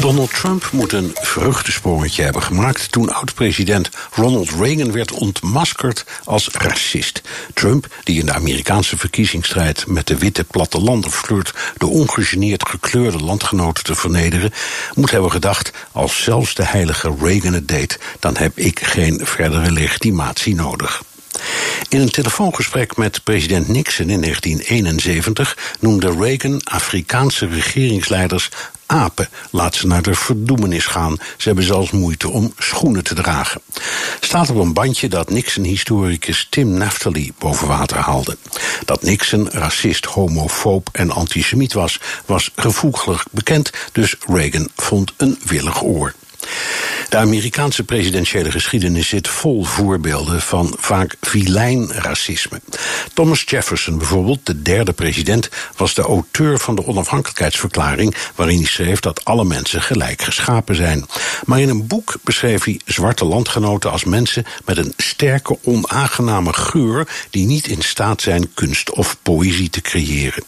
Donald Trump moet een vreugdesprongetje hebben gemaakt toen oud-president Ronald Reagan werd ontmaskerd als racist. Trump, die in de Amerikaanse verkiezingsstrijd met de witte plattelanden flirt de ongegeneerd gekleurde landgenoten te vernederen, moet hebben gedacht: als zelfs de heilige Reagan het deed, dan heb ik geen verdere legitimatie nodig. In een telefoongesprek met president Nixon in 1971 noemde Reagan Afrikaanse regeringsleiders apen. Laat ze naar de verdoemenis gaan. Ze hebben zelfs moeite om schoenen te dragen. Staat op een bandje dat Nixon-historicus Tim Naftali boven water haalde. Dat Nixon racist, homofoob en antisemiet was, was gevoeglijk bekend, dus Reagan vond een willig oor. De Amerikaanse presidentiële geschiedenis zit vol voorbeelden van vaak vilijn racisme. Thomas Jefferson bijvoorbeeld, de derde president, was de auteur van de onafhankelijkheidsverklaring waarin hij schreef dat alle mensen gelijk geschapen zijn. Maar in een boek beschreef hij zwarte landgenoten als mensen met een sterke onaangename geur die niet in staat zijn kunst of poëzie te creëren.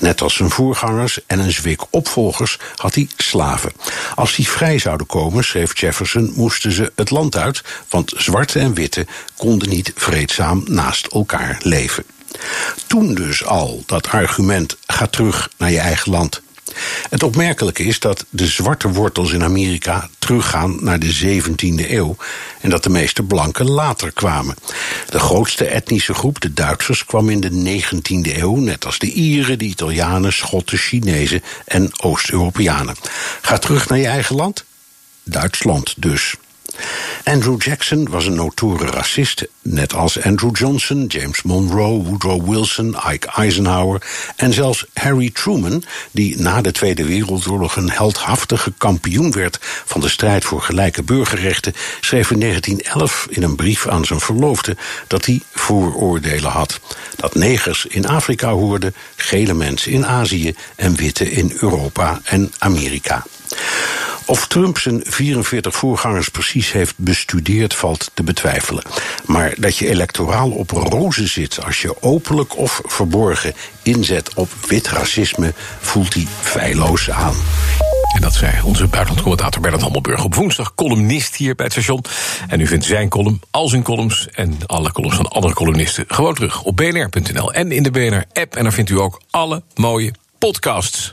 Net als zijn voorgangers en een zwik opvolgers had hij slaven. Als die vrij zouden komen, schreef Jefferson, moesten ze het land uit, want zwarte en witte konden niet vreedzaam naast elkaar leven. Toen dus al dat argument: ga terug naar je eigen land. Het opmerkelijke is dat de zwarte wortels in Amerika teruggaan naar de 17e eeuw en dat de meeste blanken later kwamen. De grootste etnische groep, de Duitsers, kwam in de 19e eeuw, net als de Ieren, de Italianen, Schotten, Chinezen en Oost-Europeanen. Ga terug naar je eigen land? Duitsland dus. Andrew Jackson was een notoren racist, net als Andrew Johnson, James Monroe, Woodrow Wilson, Ike Eisenhower en zelfs Harry Truman, die na de Tweede Wereldoorlog een heldhaftige kampioen werd van de strijd voor gelijke burgerrechten, schreef in 1911 in een brief aan zijn verloofde dat hij vooroordelen had. Dat negers in Afrika hoorden, gele mensen in Azië en witte in Europa en Amerika. Of Trump zijn 44 voorgangers precies heeft bestudeerd valt te betwijfelen. Maar dat je electoraal op rozen zit als je openlijk of verborgen inzet op wit racisme, voelt hij feilloos aan. En dat zei onze buitenlandcommentator Bernard Hammelburg op woensdag, columnist hier bij het station. En u vindt zijn column, al zijn columns en alle columns van andere columnisten gewoon terug op bnr.nl en in de BNR-app. En daar vindt u ook alle mooie podcasts.